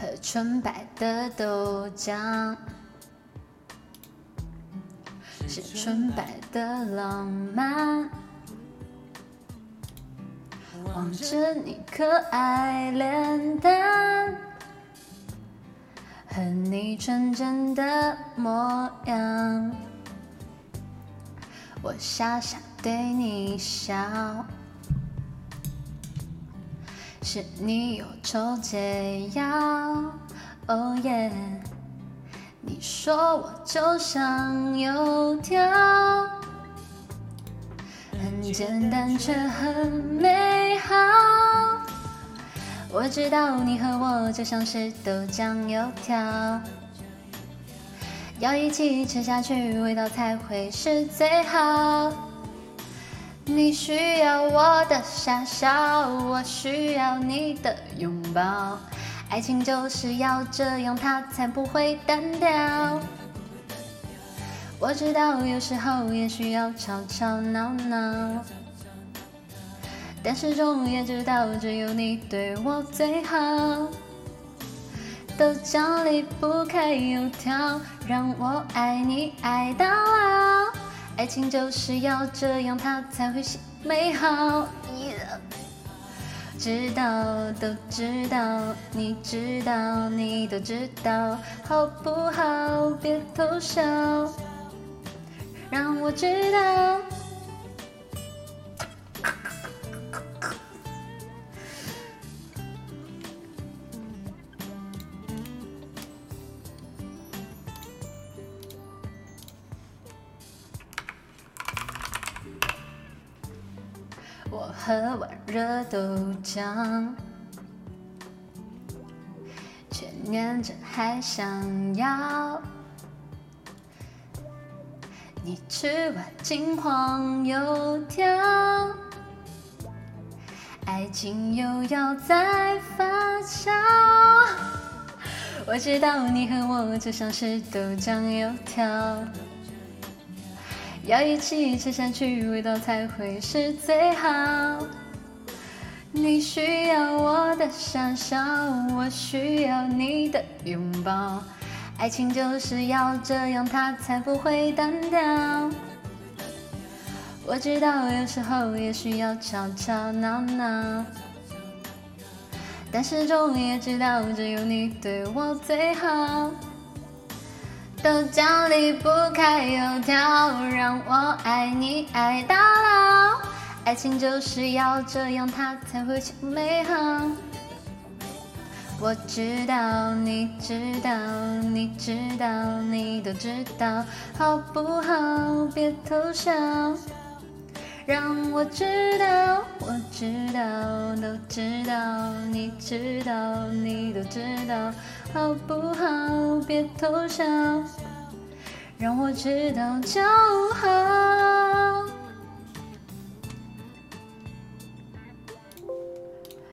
喝纯白的豆浆，是纯白的浪漫。望着你可爱脸蛋和你纯真的模样，我傻傻对你笑。是你有抽解药，哦耶！你说我就像油条，很简单却很美好。我知道你和我就像是豆浆油条，要一起吃下去，味道才会是最好。你需要我的傻笑，我需要你的拥抱。爱情就是要这样，它才不会单调。我知道有时候也需要吵吵闹闹，但始终也知道只有你对我最好。豆浆离不开油条，让我爱你爱到老。爱情就是要这样，它才会美好。知道都知道，你知道你都知道，好不好？别偷笑，让我知道。我喝碗热豆浆，却念着还想要。你吃完金黄油条，爱情又要再发酵。我知道你和我就像是豆浆油条。要一起吃下去，味道才会是最好。你需要我的傻笑，我需要你的拥抱。爱情就是要这样，它才不会单调。我知道有时候也需要吵吵闹闹，但始终也知道只有你对我最好。豆浆离不开油条，让我爱你爱到老。爱情就是要这样，它才会美好。我知道，你知道，你知道，你都知道，好不好？别偷笑，让我知道，我知道，都知道，你知道，你都知道。好不好？别偷笑，让我知道就好。